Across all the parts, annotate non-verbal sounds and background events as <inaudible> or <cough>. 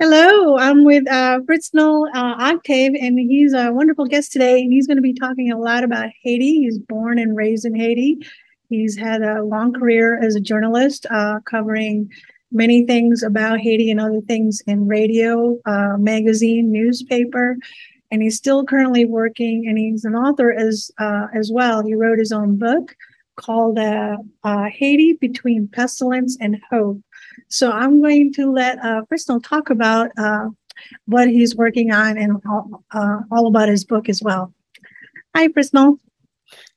Hello, I'm with uh, Fritznel uh, Octave, and he's a wonderful guest today. And he's going to be talking a lot about Haiti. He's born and raised in Haiti. He's had a long career as a journalist, uh, covering many things about Haiti and other things in radio, uh, magazine, newspaper, and he's still currently working. And he's an author as uh, as well. He wrote his own book called uh, Haiti Between Pestilence and Hope so I'm going to let uh, Fritznel talk about uh, what he's working on and all, uh, all about his book as well. Hi, Fritznel.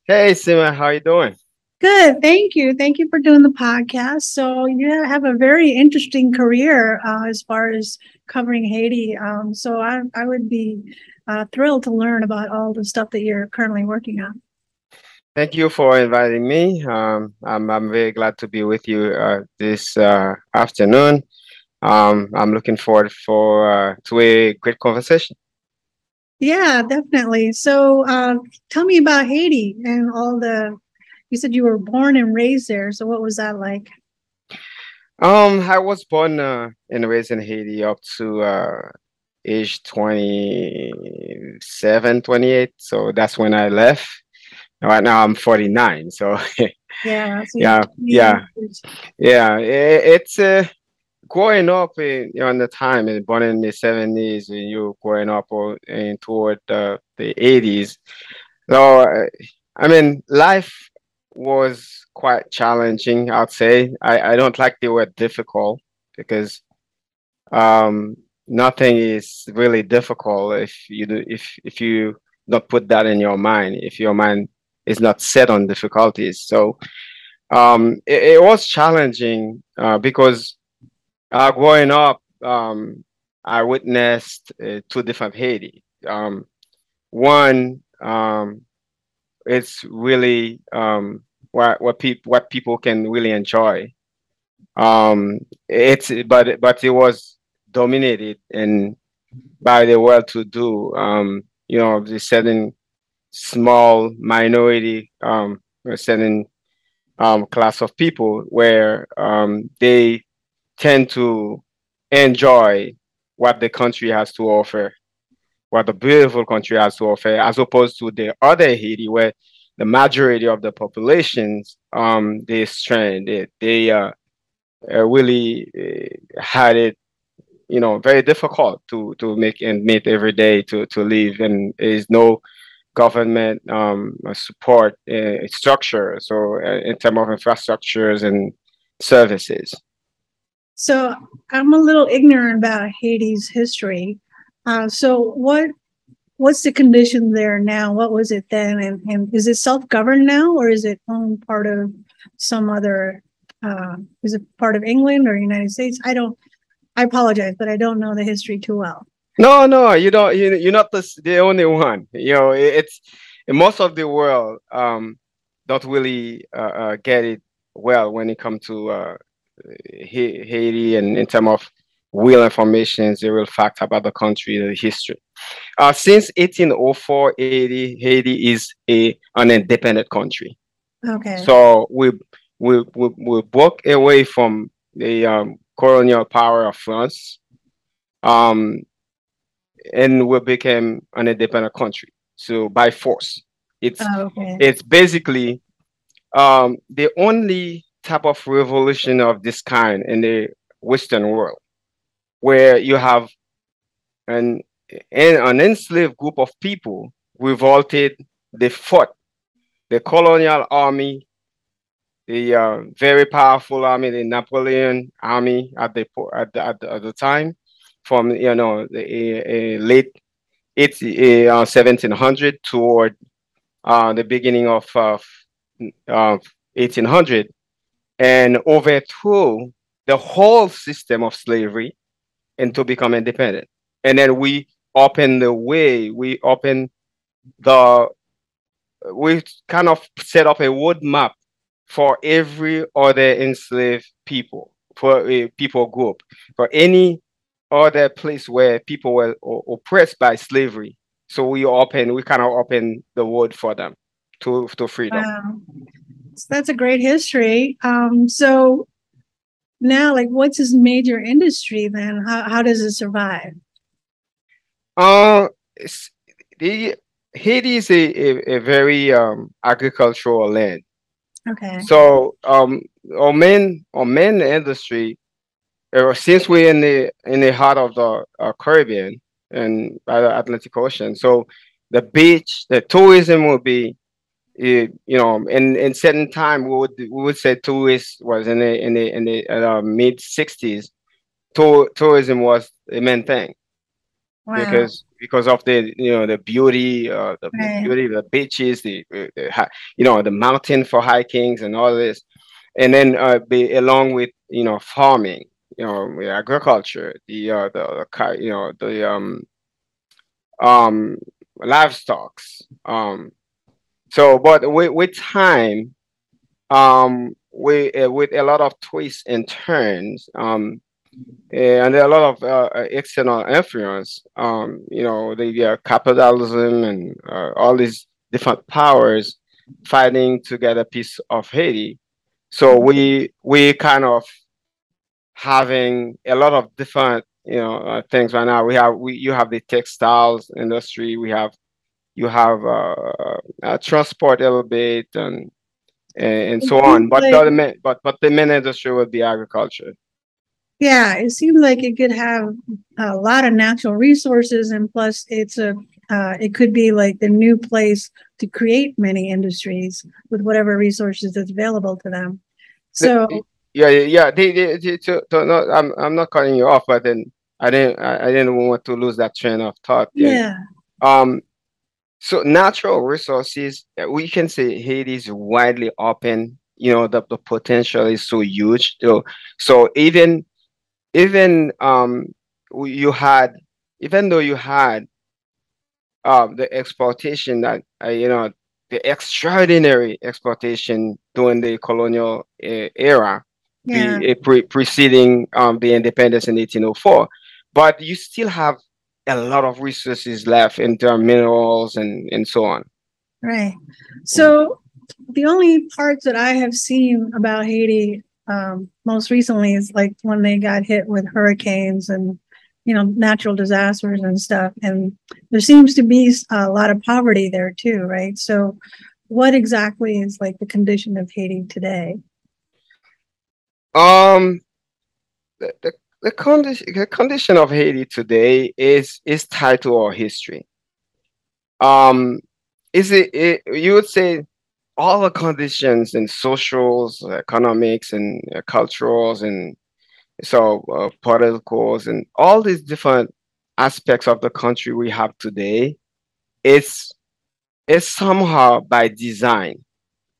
Hey, Sima, how are you doing? Good, thank you. Thank you for doing the podcast. So you have a very interesting career uh, as far as covering Haiti. Um, so I, I would be uh, thrilled to learn about all the stuff that you're currently working on. Thank you for inviting me. Um, I'm, I'm very glad to be with you uh, this uh, afternoon. Um, I'm looking forward for uh, to a great conversation. Yeah, definitely. So, uh, tell me about Haiti and all the. You said you were born and raised there. So, what was that like? Um, I was born uh, and raised in Haiti up to uh, age 27, 28. So that's when I left right now I'm 49 so <laughs> yeah so yeah yeah. yeah it, it's uh, growing up in you know, in the time and born in the 70s and you're growing up in toward the, the 80s so uh, i mean life was quite challenging i'd say. I, I don't like the word difficult because um, nothing is really difficult if you do if if you don't put that in your mind. If your mind is not set on difficulties. So um, it, it, was challenging uh, because uh, growing up, um, I witnessed uh, two different Haiti. Um, one, um, it's really um, what what people what people can really enjoy. Um, it's but but it was dominated and by the well-to-do. Um, you know, the certain small minority um, certain um, class of people where um, they tend to enjoy what the country has to offer, what the beautiful country has to offer, as opposed to the other Haiti where the majority of the populations um, they strain they, they uh, uh, really uh, had it you know very difficult to to make and meet every day to to live. And is no government um, support uh, structure, so uh, in terms of infrastructures and services. So I'm a little ignorant about Haiti's history. Uh, so what what's the condition there now? What was it then? And, and is it self governed now, or is it owned part of some other? Uh, is it part of England or United States? I don't. I apologize, but I don't know the history too well. No, no, you don't. You, you're not the, the only one. You know, it's most of the world um, don't really uh, uh, get it well when it comes to uh, Haiti and in terms of real information, the real fact about the country, the history. Uh, since 1804, Haiti, Haiti is a an independent country. Okay. So we we we, we broke away from the um, colonial power of France. Um, and we became an independent country. So by force, it's oh, okay. it's basically um, the only type of revolution of this kind in the Western world, where you have an an enslaved group of people revolted, they fought the colonial army, the uh, very powerful army, the Napoleon army at the at the, at the, at the time, from you know the late it's uh, 1700 toward uh, the beginning of uh, 1800 and overthrew the whole system of slavery and to become independent. And then we open the way, we open the, we kind of set up a roadmap for every other enslaved people, for a people group, for any other place where people were oppressed by slavery. So we open, we kind of open the world for them to to freedom. Wow. So that's a great history. Um, so now, like, what's his major industry then? How how does it survive? Uh, the Haiti is a, a, a very um, agricultural land. Okay. So um, our main industry, since we're in the in the heart of the uh, Caribbean and by the Atlantic Ocean, so the beach, the tourism will be, you know, in in certain time we would we would say tourist was in the in the in the uh, mid '60s. Tour, tourism was the main thing wow. because because of the you know the beauty, uh, the, right. beauty of the beaches, the, the, you know the mountain for hikings and all this, and then uh, be along with you know farming, you know agriculture, the uh, the, the you know the um um livestock. Um, so but with with time, um, we uh, with a lot of twists and turns, um, and a lot of uh, uh, external influence. Um, you know, the uh, capitalism and uh, all these different powers fighting to get a piece of Haiti. So we we kind of having a lot of different you know uh, things right now. We have we you have the textiles industry. We have you have uh, transport a little bit and and, and so on. But the main, but but the main industry would be agriculture. Yeah, it seems like it could have a lot of natural resources, and plus, it's a uh, it could be like the new place to create many industries with whatever resources that's available to them. So yeah, yeah, they, they, they to, to, no, I'm I'm not cutting you off, but then I didn't I, I didn't want to lose that train of thought. Yeah. Um. So natural resources, we can say Haiti is widely open. You know, the, the potential is so huge. So, so even even um, you had, even though you had uh, the exploitation that, uh, you know, the extraordinary exploitation during the colonial uh, era, yeah. the, pre- preceding um, the independence in 1804. But you still have a lot of resources left in terms of minerals and, and so on. Right. So the only parts that I have seen about Haiti um, most recently is like when they got hit with hurricanes and you know natural disasters and stuff and there seems to be a lot of poverty there too right so what exactly is like the condition of haiti today um the, the, the condition the condition of haiti today is is tied to our history um is it, it you would say all the conditions in socials, economics, and uh, culturals, and so uh, politicals, and all these different aspects of the country we have today, it's it's somehow by design.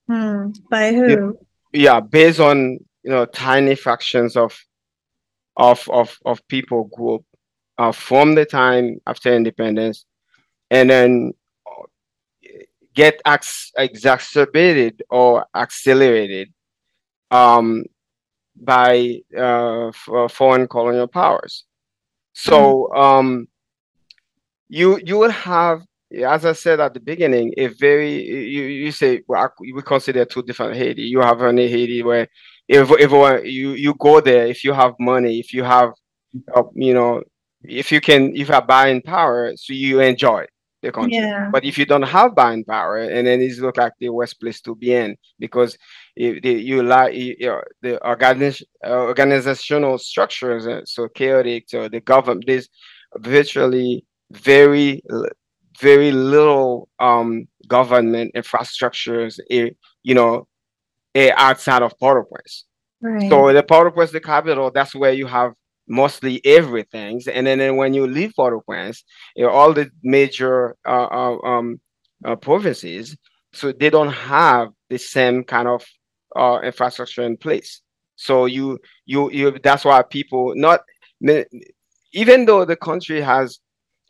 Hmm. By who? It, yeah, based on you know tiny fractions of of of of people group uh, from the time after independence, and then get ex- exacerbated or accelerated um, by uh, f- uh, foreign colonial powers. So mm. um, you you will have, as I said at the beginning, a very you you say well, we consider two different Haiti. You have a Haiti where if everyone you you go there if you have money, if you have uh, you know if you can if you have buying power, so you enjoy the country. Yeah. But if you don't have buying power, and then it's look like the worst place to be in because if the, you like you know, the organiz, organizational structures so chaotic. So the government there's virtually very very little um, government infrastructures, eh, you know, eh, outside of Port-au-Prince. Right. So the Port-au-Prince, the capital, that's where you have mostly everything. And then, then when you leave Port-au-Prince, you know, all the major uh, uh, um, uh, provinces, so they don't have the same kind of uh, infrastructure in place. So you you you that's why people not even though the country has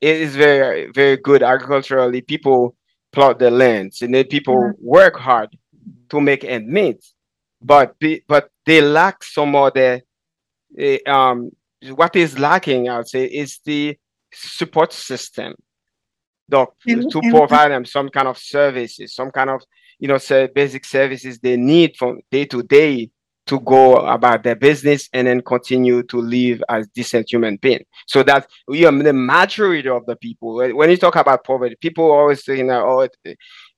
it is very very good agriculturally, people plot the lands and then people mm-hmm. work hard to make end meet, but but they lack some other uh, um what is lacking, I would say, is the support system the, and, to and, provide them some kind of services, some kind of you know say basic services they need from day to day to go about their business and then continue to live as decent human being. So that we know, the majority of the people, when you talk about poverty, people always saying, that "Oh,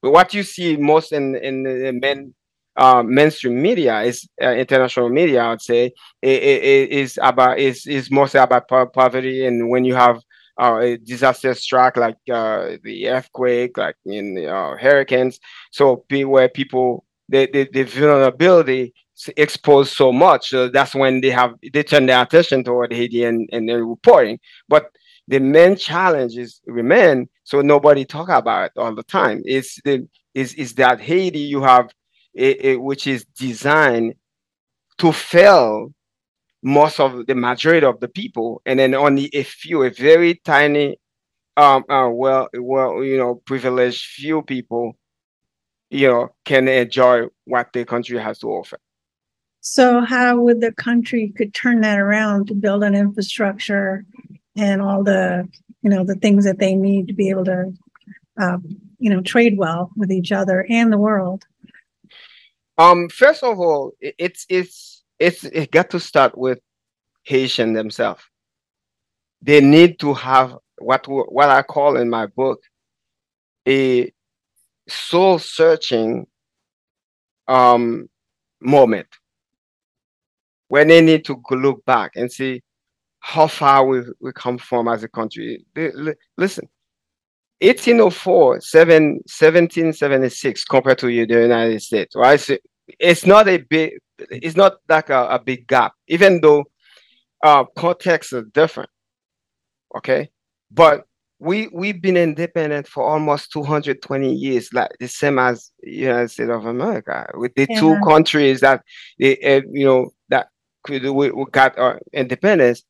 it, what you see most in in the men uh, mainstream media is uh, international media. I would say it, it, is about is is mostly about poverty, and when you have uh, a disaster struck like uh, the earthquake, like in uh, hurricanes, so where people the, the, the vulnerability exposed so much. That's when they have they turn their attention toward Haiti and, and they're reporting. But the main challenges remain, so nobody talk about it all the time. Is the is is that Haiti you have it, it, which is designed to fail most of the majority of the people, and then only a few, a very tiny, um, uh, well, well, you know, privileged few people, you know, can enjoy what the country has to offer. So, how would the country could turn that around to build an infrastructure and all the, you know, the things that they need to be able to, um, you know, trade well with each other and the world? Um, first of all, it's it's it's it got to start with Haitian themselves. They need to have what what I call in my book a soul searching um moment when they need to look back and see how far we we come from as a country. They, listen, 1804, 7, 1776 compared to the United States, right? So it's not a big, it's not like a, a big gap, even though uh, contexts are different. Okay, but we we've been independent for almost 220 years, like the same as United States of America, with the yeah. two countries that they, uh, you know that we, we got our independence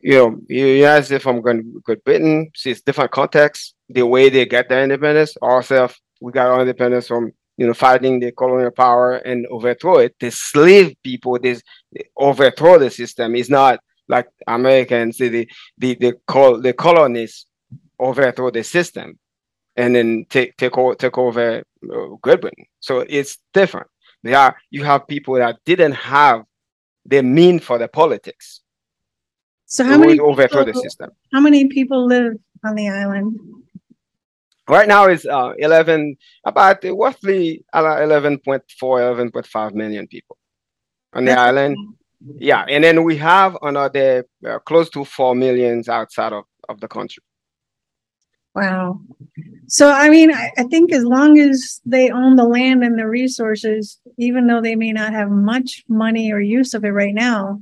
you know, United States from Great Britain, see it's different context, the way they get their independence. Ourselves, we got our independence from you know fighting the colonial power and overthrow it. The slave people, this overthrow the system It's not like Americans, the the the col the colonists overthrow the system and then take take over take over uh, Great Britain. So it's different. They are you have people that didn't have the mean for the politics so how many overthrow the system. How many people live on the island? Right now is uh, 11, about uh, roughly 11.4, 11.5 million people on the That's island. Yeah, and then we have another uh, close to 4 millions outside of, of the country. Wow. So, I mean, I, I, think as long as they own the land and the resources, even though they may not have much money or use of it right now,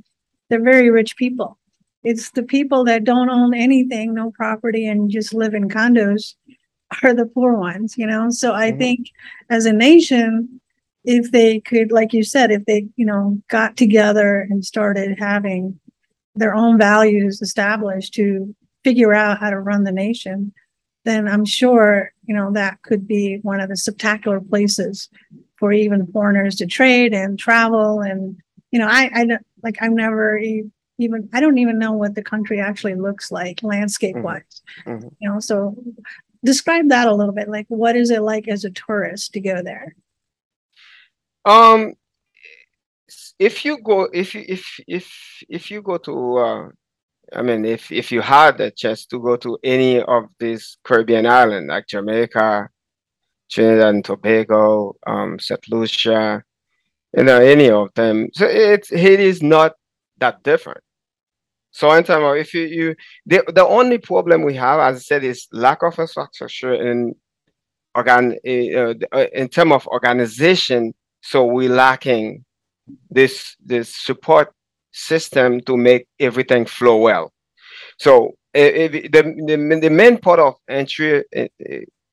they're very rich people. It's the people that don't own anything, no property, and just live in condos are the poor ones, you know? So I mm-hmm. think as a nation, if they could, like you said, if they, you know, got together and started having their own values established to figure out how to run the nation, then I'm sure, you know, that could be one of the spectacular places for even foreigners to trade and travel. And, you know, I, I like, I've never even I don't even know what the country actually looks like landscape wise. Mm-hmm. mm-hmm. You know, so describe that a little bit. Like what is it like as a tourist to go there? Um if you go if you if if if you go to uh I mean if if you had the chance to go to any of these Caribbean islands like Jamaica, Trinidad and Tobago, um, St. Lucia, you know, any of them. So it's Haiti is not that different. So in terms of if you, you the, the only problem we have, as I said, is lack of infrastructure in organ uh, uh in terms of organization. So we're lacking this this support system to make everything flow well. So if, the, the the main port of entry uh,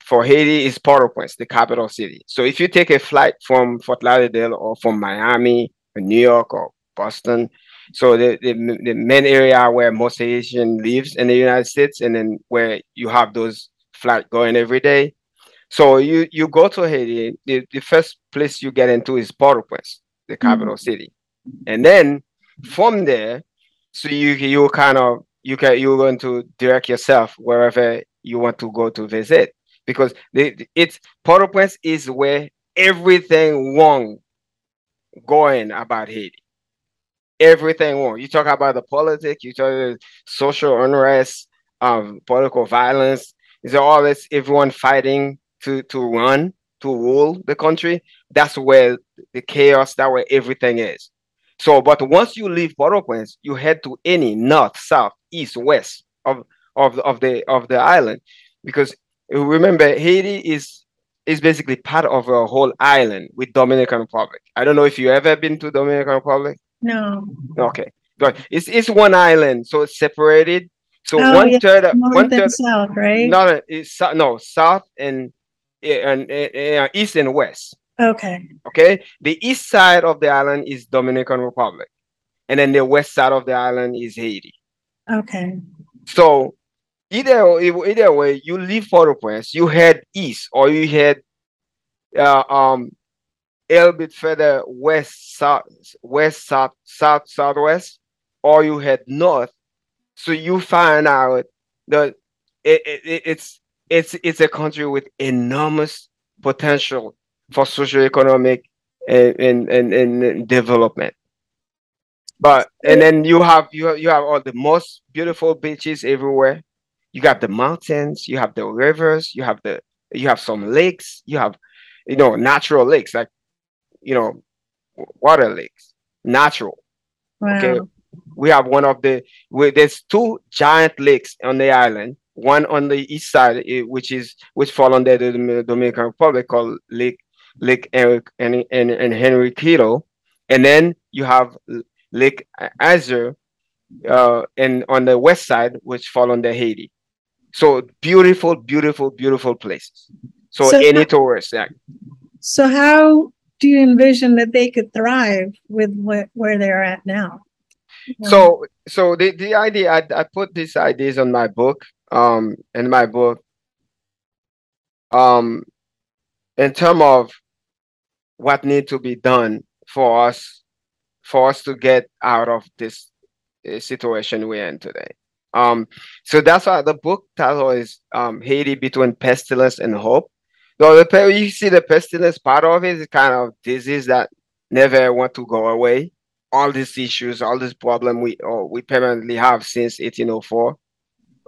for Haiti is Port-au-Prince, the capital city. So if you take a flight from Fort Lauderdale or from Miami or New York or Boston, so the, the, the main area where most Haitian lives in the United States, and then where you have those flight going every day. So you you go to Haiti, the, the first place you get into is Port-au-Prince, the mm-hmm. capital mm-hmm. city, and then from there, so you you kind of you can you're going to direct yourself wherever you want to go to visit because the, it's Port-au-Prince is where everything wrong going about Haiti. Everything wrong. You talk about the politics, you talk about social unrest, um, political violence. Is all this everyone fighting to to run to rule the country? That's where the chaos. That where everything is. So, but once you leave Port-au-Prince, you head to any north, south, east, west of of of the of the island, because remember Haiti is is basically part of a whole island with Dominican Republic. I don't know if you ever been to Dominican Republic. No. Okay, but it's it's one island, so it's separated. So oh, one yeah. third, North one third, south, right? Not it's no south and and, and, east and west. Okay. Okay. The east side of the island is Dominican Republic, and then the west side of the island is Haiti. Okay. So either either way, you leave Port-au-Prince, you head east, or you head uh, um little bit further west, south, west, south, south, southwest, or you head north. So you find out that it, it, it's it's it's a country with enormous potential for socioeconomic and, and, and, and development. But and then you have you have, you have all the most beautiful beaches everywhere. You got the mountains, you have the rivers, you have the you have some lakes, you have you know natural lakes like you know water lakes, natural. Wow. Okay, we have one of the we, there's two giant lakes on the island. One on the east side, eh, which is which fall under the Dominican Republic, called Lake Lake Eric and, and, and Henriquito. And then you have Lake Azuei uh, and on the west side, which fall under Haiti. So beautiful, beautiful, beautiful places. So, so any tourist, yeah. So how do you envision that they could thrive with where they're at now? So, so the, the idea I, I put these ideas on my book. Um, in my book, um, in terms of what need to be done for us for us to get out of this uh, situation we're in today. Um, so that's why the book title is um, Haiti between pestilence and hope. So the you see the pestilence part of it is kind of disease that never want to go away. All these issues, all this problem we oh, we permanently have since 1804.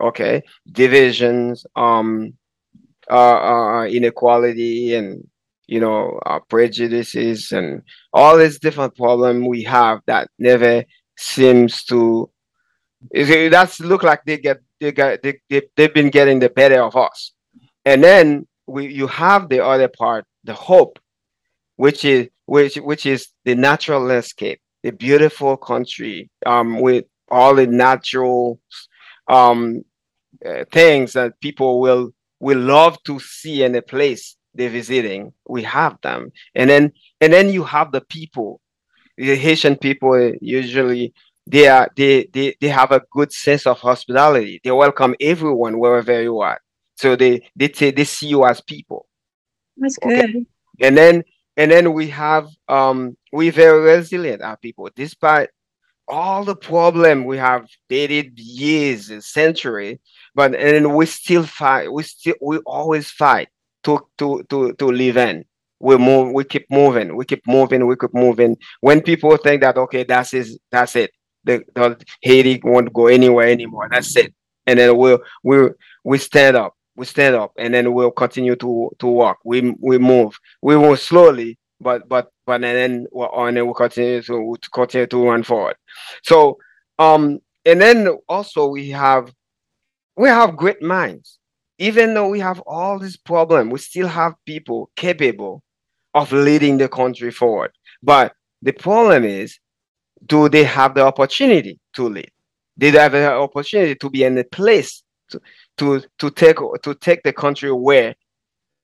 Okay, divisions, um, uh, uh, inequality, and you know, our prejudices and all these different problems we have that never seems to that's look like they get they get they, they, they've been getting the better of us and then we you have the other part the hope which is which which is the natural landscape the beautiful country um with all the natural um uh, things that people will will love to see in a place they're visiting. We have them. And then and then you have the people. The haitian people usually they are they they, they have a good sense of hospitality. They welcome everyone wherever you are so they they say they see you as people. That's good. Okay? and then and then we have um we very resilient our people. Despite all the problem we have dated years century but and we still fight we still we always fight to to to to live in. We move we keep moving we keep moving we keep moving. When people think that okay that's is that's it the, the haiti won't go anywhere anymore that's it. And then we'll we we stand up we stand up and then we'll continue to to walk we we move we move slowly but but but then we're on and we'll continue to, to continue to run forward so um and then also we have we have great minds even though we have all this problem, we still have people capable of leading the country forward. But the problem is, do they have the opportunity to lead? They have the opportunity to be in a place to, to, to take to take the country where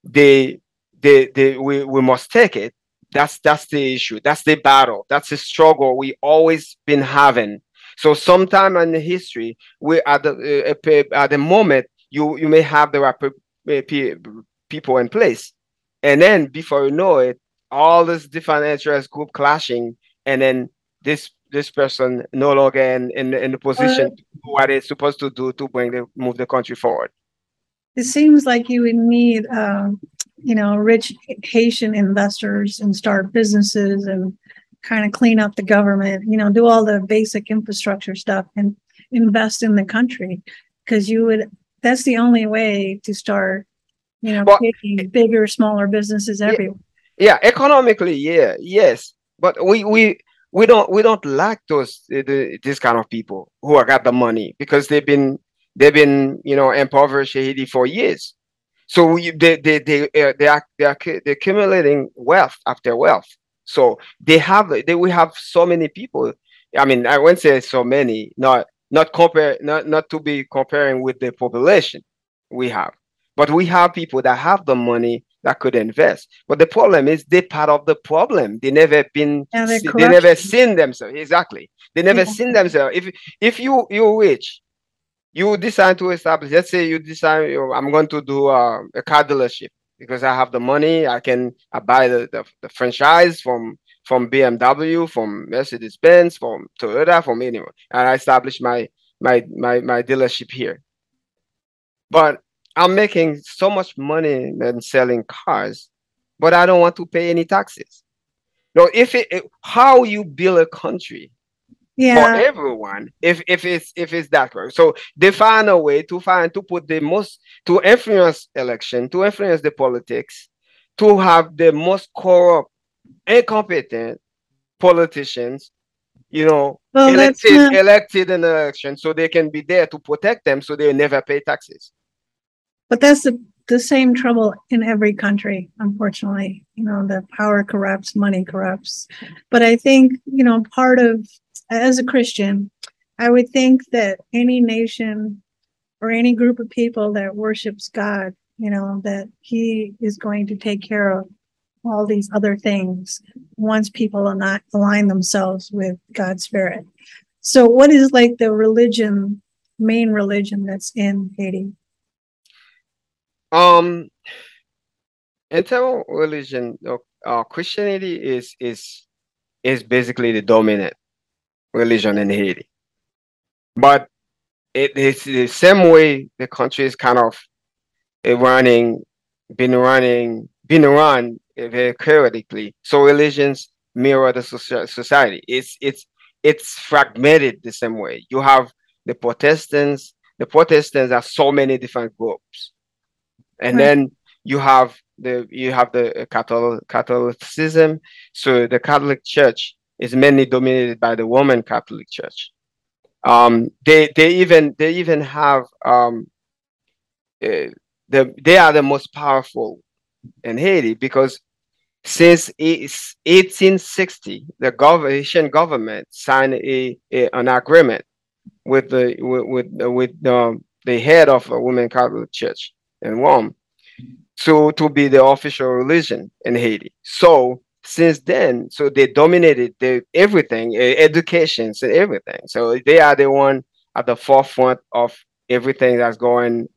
they they, they we, we must take it? That's that's the issue. That's the battle. That's the struggle we always been having. So sometime in the history, we at the uh, at the moment you you may have the right people in place, and then before you know it, all this different interest group clashing, and then this this person no longer in in, in the position uh, what it's supposed to do to bring the move the country forward. It seems like you would need, um, you know, rich Haitian investors and start businesses and kind of clean up the government, you know, do all the basic infrastructure stuff and invest in the country because you would that's the only way to start, you know, well, taking bigger, smaller businesses everywhere. Yeah, yeah, economically, yeah, yes. But we we we don't we don't like those the, this kind of people who have got the money because they've been they've been you know impoverished Haiti for years. So we, they they they uh, they are they are they're accumulating wealth after wealth. So they have they we have so many people. I mean, I won't say so many, not not compare not not to be comparing with the population we have, but we have people that have the money that could invest. But the problem is they're part of the problem. They never been yeah, they never seen themselves exactly. They never yeah. seen themselves. If if you you're rich, you decide to establish. Let's say you decide you know, I'm going to do uh, a car dealership because I have the money. I can I buy the, the, the franchise from from BMW, from Mercedes Benz, from Toyota, from anyone, and I establish my my my my dealership here. But I'm making so much money than selling cars, but I don't want to pay any taxes. No, if it, it how you build a country yeah. for everyone if if it's if it's that way. So they find a way to find to put the most to influence election, to influence the politics, to have the most corrupt, incompetent politicians, you know, well, elected not... elected in the election, so they can be there to protect them, so they never pay taxes. But that's the the same trouble in every country, unfortunately. You know, the power corrupts, money corrupts. But I think, you know, part of as a Christian, I would think that any nation or any group of people that worships God, you know, that He is going to take care of all these other things once people are not align themselves with God's Spirit. So, what is like the religion, main religion that's in Haiti? Um, in terms religion, uh, Christianity is is is basically the dominant religion in Haiti. But it is the same way the country is kind of eh, running, been running, been run eh, very chaotically. So religions mirror the society. It's it's it's fragmented the same way. You have the Protestants. The Protestants are so many different groups, and right. then you have the you have the Catholic Catholicism. So the Catholic Church is mainly dominated by the Roman Catholic Church. Um, they they even they even have um, uh, the they are the most powerful in Haiti because since 1860 the Haitian government signed a, a, an agreement with the with with, with um, the head of a Roman Catholic Church in Rome to to be the official religion in Haiti. So since then so they dominated the everything education and everything so they are the one at the forefront of everything that's going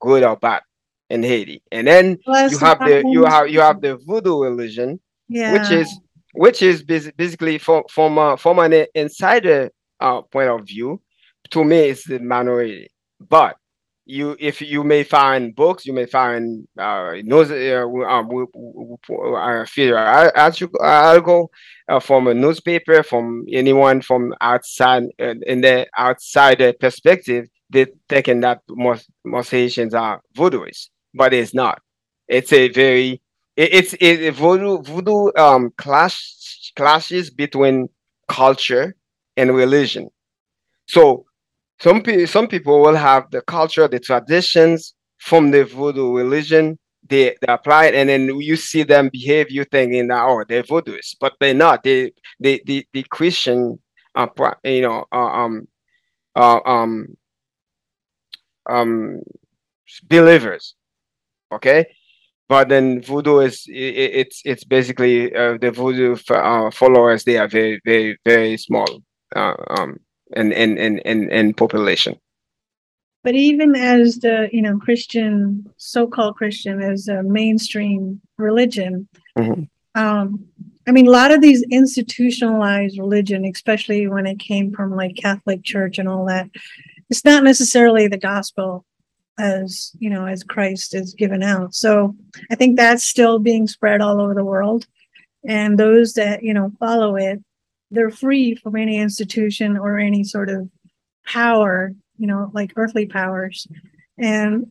good or bad in haiti and then well, you have the you have you have the voodoo religion yeah. which is which is basically from from uh, from an insider uh, point of view to me it's the minority but you if you may find books, you may find uh, news uh, um, uh, article uh, from a newspaper, from anyone from outside uh, in the outside perspective. They thinking that most most Haitians are voodooists, but it's not. It's a very it, it's it, voodoo voodoo um clash clashes between culture and religion. So some, pe- some people will have the culture, the traditions from the voodoo religion. They, they apply it, and then you see them behave. You thinking that oh, they're voodooists, but they're not. They, they, the, the Christian, uh, you know, uh, um, uh, um, um, believers. Okay, but then voodoo is it, it's it's basically uh, the voodoo uh, followers. They are very very very small. Uh, um, and and and and, and population. But even as the you know christian so-called christian as a mainstream religion mm-hmm. um i mean a lot of these institutionalized religion especially when it came from like catholic church and all that it's not necessarily the gospel as you know as christ is given out. So i think that's still being spread all over the world. And those that you know follow it they're free from any institution or any sort of power you know like earthly powers. And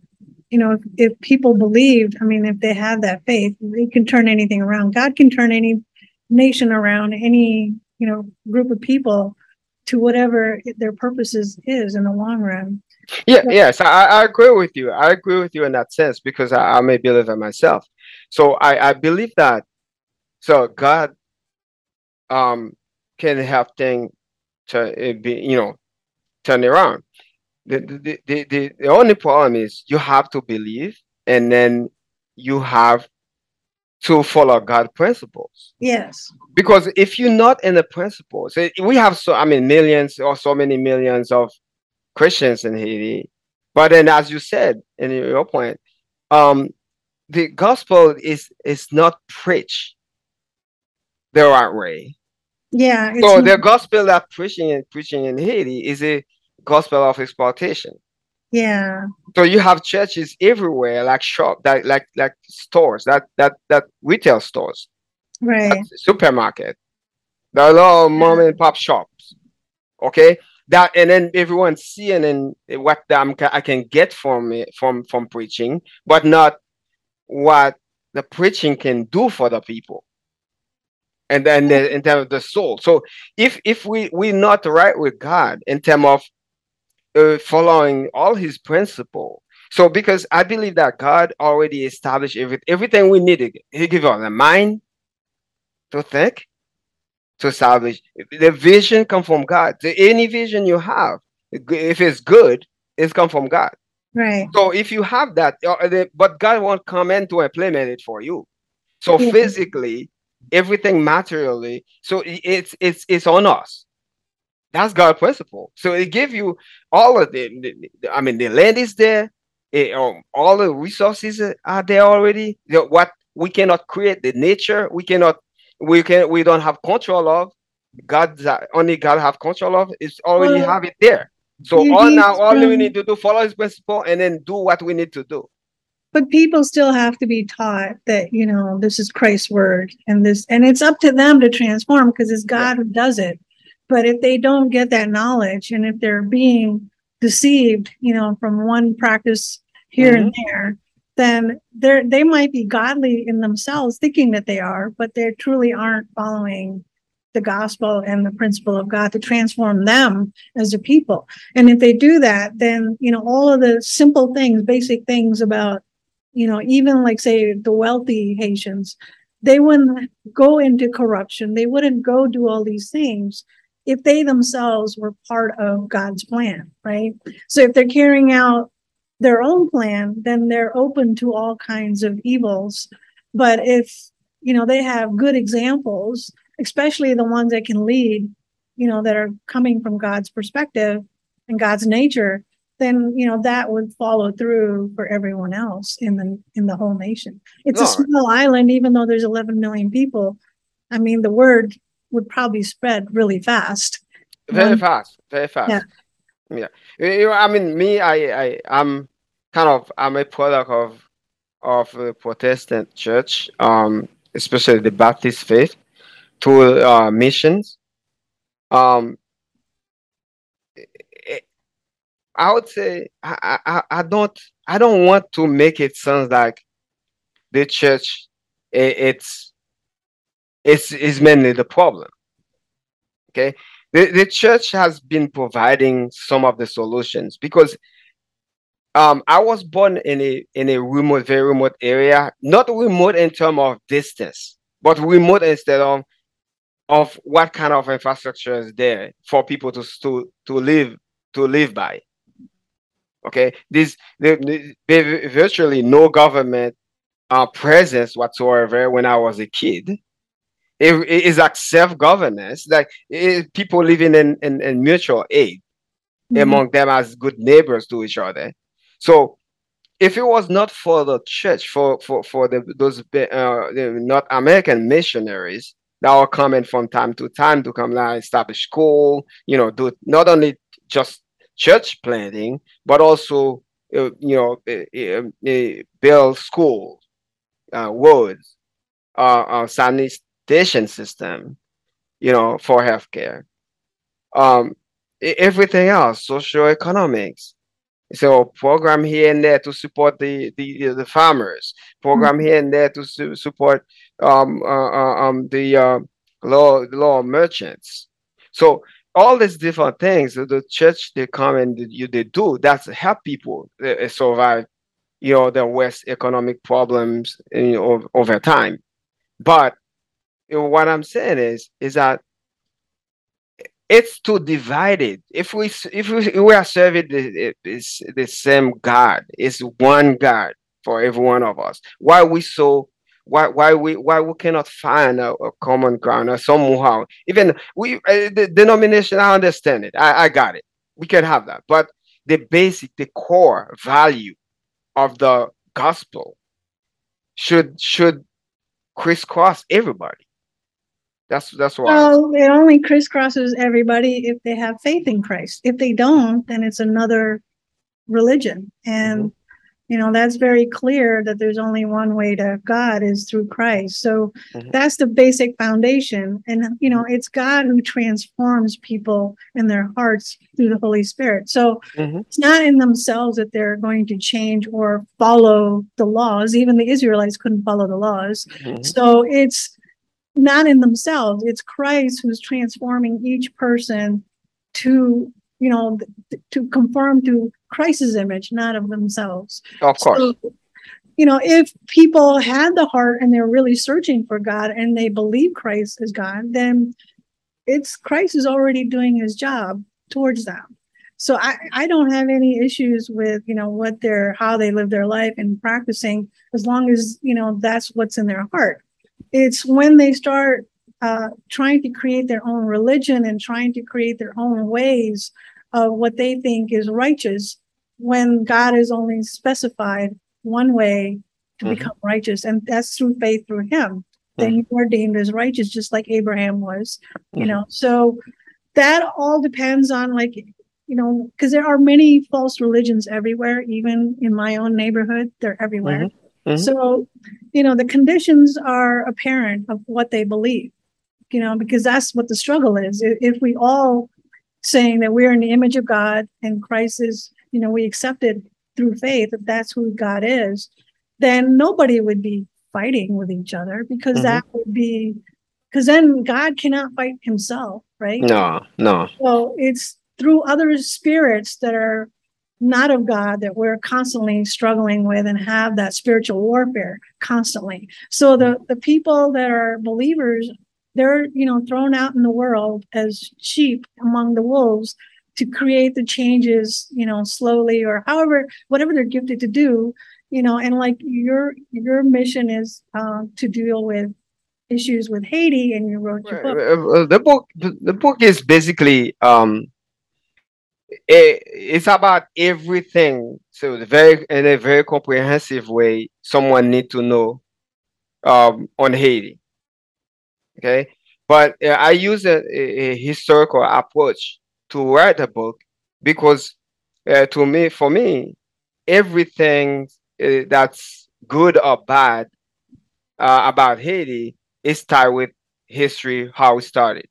you know if, if people believed i mean if they have that faith they can turn anything around. God can turn any nation around any you know group of people to whatever their purposes is in the long run. Yeah so, yes I, I agree with you. I agree with you in that sense because i, I may believe it myself. So I, I believe that so God um can help things to be, you know, turn around. The, the, the, the, the only problem is you have to believe and then you have to follow God principles. Yes. Because if you're not in the principles, eh, we have so I mean millions or so many millions of Christians in Haiti. But then as you said in your point, um the gospel is is not preached the right way. Yeah. So the gospel that preaching and preaching in Haiti is a gospel of exploitation. Yeah. So you have churches everywhere, like shop, that like like stores, that that that retail stores, right? Supermarket, the little mom and pop shops. Okay, that and then everyone seeing and what I'm, um, I can get from it from from preaching, but not what the preaching can do for the people and then the, in terms of the soul. So if if we we're not right with God in terms of uh, following all His principle, so because I believe that God already established every, everything we need. He give us a mind to think, to establish. The vision come from God. So any vision you have, if it's good, it's come from God. Right. So if you have that, uh, but God won't come in to implement it for you. So physically, everything materially. So it's it's it's on us. That's God's principle. So it give you all of the, the I mean, the land is there. It, um, all the resources are there already. What we cannot create, the nature we cannot, we can, we don't have control of. God only God have control of. It's already well, have it there. So all now, all we need to do follow His principle and then do what we need to do but people still have to be taught that you know this is christ's word and this and it's up to them to transform because it's god who does it but if they don't get that knowledge and if they're being deceived you know from one practice here mm-hmm. and there then they're they might be godly in themselves thinking that they are but they truly aren't following the gospel and the principle of god to transform them as a people and if they do that then you know all of the simple things basic things about you know, even like say the wealthy Haitians, they wouldn't go into corruption. They wouldn't go do all these things if they themselves were part of God's plan, right? So if they're carrying out their own plan, then they're open to all kinds of evils. But if, you know, they have good examples, especially the ones that can lead, you know, that are coming from God's perspective and God's nature, then you know that would follow through for everyone else in the in the whole nation. It's no. a small island, even though there's 11 million people. I mean, the word would probably spread really fast. Very um, fast, very fast. Yeah. yeah. You know, I mean, me, I, I, I'm kind of, I'm a product of of the Protestant church, um, especially the Baptist faith, to uh, missions. Um, I would say I, I, I don't I don't want to make it sound like the church it, it's it's is mainly the problem. Okay, the, the church has been providing some of the solutions because um, I was born in a in a remote, very remote area, not remote in terms of distance, but remote instead of of what kind of infrastructure is there for people to to to live to live by. Okay, this the, the, virtually no government uh, presence whatsoever when I was a kid. It, it is like self-governance, like it, people living in, in, in mutual aid mm-hmm. among them as good neighbors to each other. So if it was not for the church, for for for the those uh, North American missionaries that were coming from time to time to come and establish school, you know, do not only just church planting, but also uh, you know uh, build schools, uh, roads, uh, uh, transportation system, you know, for healthcare. Um, everything else, social economics. So program here and there to support the the, the farmers. Program mm-hmm. here and there to su- support um, uh, uh um, the uh, law law merchants. So all these different things the church they come and you they do that's help people uh, survive you know the west economic problems you know, over time. But you know, what i'm saying is is that it's too divided. If we if we, we are serving the, the, the same god it's one god for every one of us. Why we so why why we why we cannot find a, a common ground or somehow even we uh, the denomination i understand it. I, I got it. We can have that. But the basic the core value of the gospel should should crisscross everybody. That's that's why well it only crisscrosses everybody if they have faith in christ. If they don't then it's another religion. And mm-hmm you know that's very clear that there's only one way to god is through christ so mm-hmm. that's the basic foundation and you know it's god who transforms people in their hearts through the holy spirit so mm-hmm. it's not in themselves that they're going to change or follow the laws even the israelites couldn't follow the laws mm-hmm. so it's not in themselves it's christ who's transforming each person to you know to conform to Christ's image, not of themselves. Of course. So, you know, if people had the heart and they're really searching for God and they believe Christ is God, then it's Christ is already doing his job towards them. So I, I don't have any issues with, you know, what they're how they live their life and practicing as long as, you know, that's what's in their heart. It's when they start uh, trying to create their own religion and trying to create their own ways of what they think is righteous when God has only specified one way to mm-hmm. become righteous, and that's through faith through Him. Mm-hmm. Then you are deemed as righteous, just like Abraham was, mm-hmm. you know. So that all depends on like you know because there are many false religions everywhere even in my own neighborhood they're everywhere mm-hmm. Mm-hmm. so you know the conditions are apparent of what they believe you know because that's what the struggle is if we all saying that we're in the image of God and Christ is, you know, we accepted through faith that that's who God is, then nobody would be fighting with each other because mm-hmm. that would be because then God cannot fight himself, right? No, no. So it's through other spirits that are not of God that we're constantly struggling with and have that spiritual warfare constantly. So the the people that are believers they're you know thrown out in the world as sheep among the wolves to create the changes you know slowly or however whatever they're gifted to do you know and like your your mission is uh, to deal with issues with haiti and you wrote your book. Uh, the book the book is basically um it, it's about everything. So very in a very comprehensive way someone need to know um on haiti Okay, but uh, I use a, a, historical approach to write a book because uh, to me, for me, everything uh, that's good or bad uh, about Haiti is tied with history, how it started.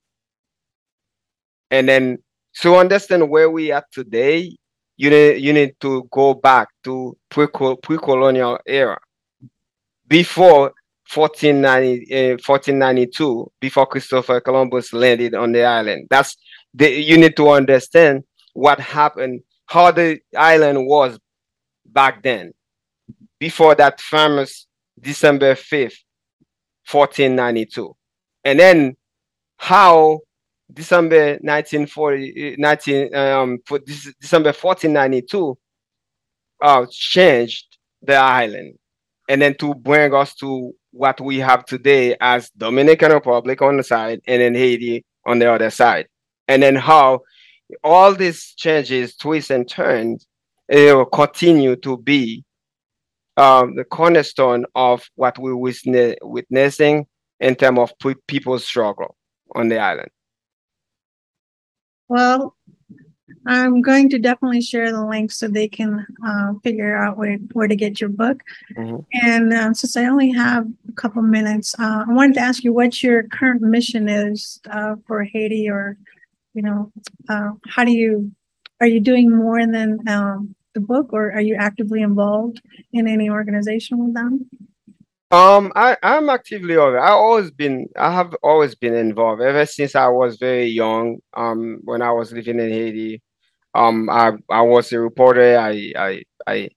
And then to understand where we are today, you need, you need to go back to pre-colonial era before 1490, uh, 1492 before Christopher Columbus landed on the island. That's the, you need to understand what happened, how the island was back then, before that famous December 5th, 1492. And then how December 1940, 19, um, for December 1492 uh, changed the island. And then to bring us to what we have today as Dominican Republic on the side and then Haiti on the other side. And then how all these changes, twists and turns, it will continue to be um, the cornerstone of what we're witness- witnessing in terms of people's struggle on the island. Well, I'm going to definitely share the link so they can uh, figure out where, where to get your book. Mm-hmm. And uh, since I only have a couple minutes, uh, I wanted to ask you what your current mission is uh, for Haiti, or you know, uh, how do you are you doing more than um, the book, or are you actively involved in any organization with them? Um, I I'm actively over. I always been I have always been involved ever since I was very young. Um, when I was living in Haiti, um, I I was a reporter. I I I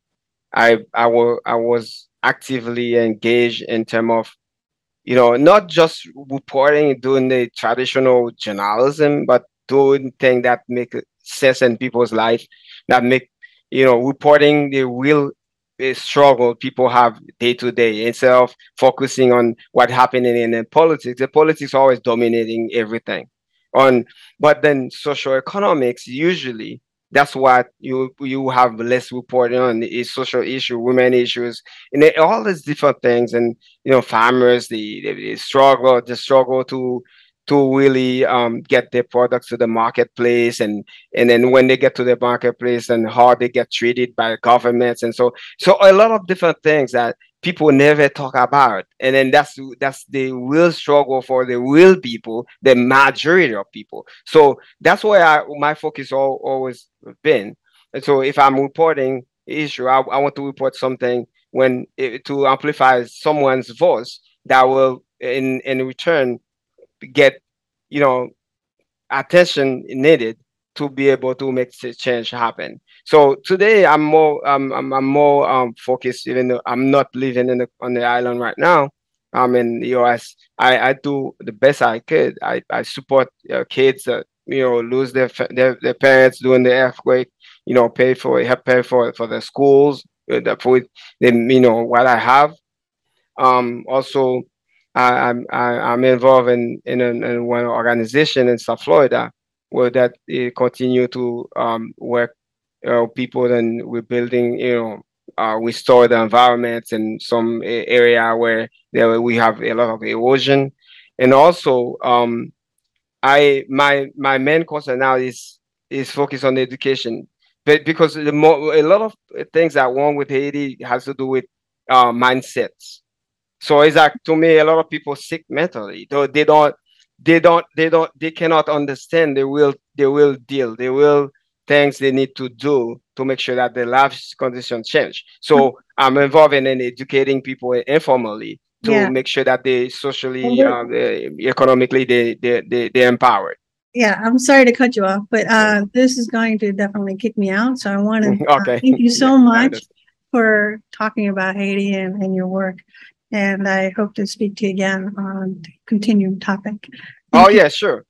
I I was I was actively engaged in terms of you know not just reporting doing the traditional journalism, but doing things that make sense in people's life, that make you know reporting the real struggle people have day to day instead of focusing on what happening in, politics. The politics always dominating everything. On but then social economics usually that's what you you have less reporting on is social issue women issues and all these different things and you know farmers the, the struggle the struggle to to really um, get their products to the marketplace and and then when they get to the marketplace and how they get treated by governments and so so a lot of different things that people never talk about. And then that's that's the real struggle for the real people the majority of people. So that's where I, my focus all, always been. And so if i'm reporting issue I, I want to report something when it, to amplify someone's voice that will in in return get you know attention needed to be able to make the change happen. So today I'm more um, I'm, I'm more um, focused even though I'm not living in the, on the island right now. I'm in the US. I, I do the best I could. I, I support uh, kids that you know lose their, their their parents during the earthquake. You know, pay for help pay for for the schools, uh, the food. Then you know what I have. Um, also I, am I, am involved in in, in, one organization in South Florida where that continue to um, work uh, people and we're building you know uh, restore the environment in some area where there we have a lot of erosion. And also um, I my my main concern now is is focused on education. But because the more a lot of things that wrong with Haiti has to do with uh, mindsets so it's like to me, a lot of people sick mentally. Though they don't, they don't, they don't, they cannot understand the will, they will deal, They will things they need to do to make sure that their life conditions change. So mm-hmm. I'm involved in educating people informally to yeah. make sure that they socially, um, economically, they they they they're empowered. Yeah, I'm sorry to cut you off, but uh, this is going to definitely kick me out. So I want to <laughs> okay. uh, thank you <laughs> so much for talking about Haiti and, and your work and I hope to speak to you again on continuing topic. Oh, Thank oh, you. yeah, sure.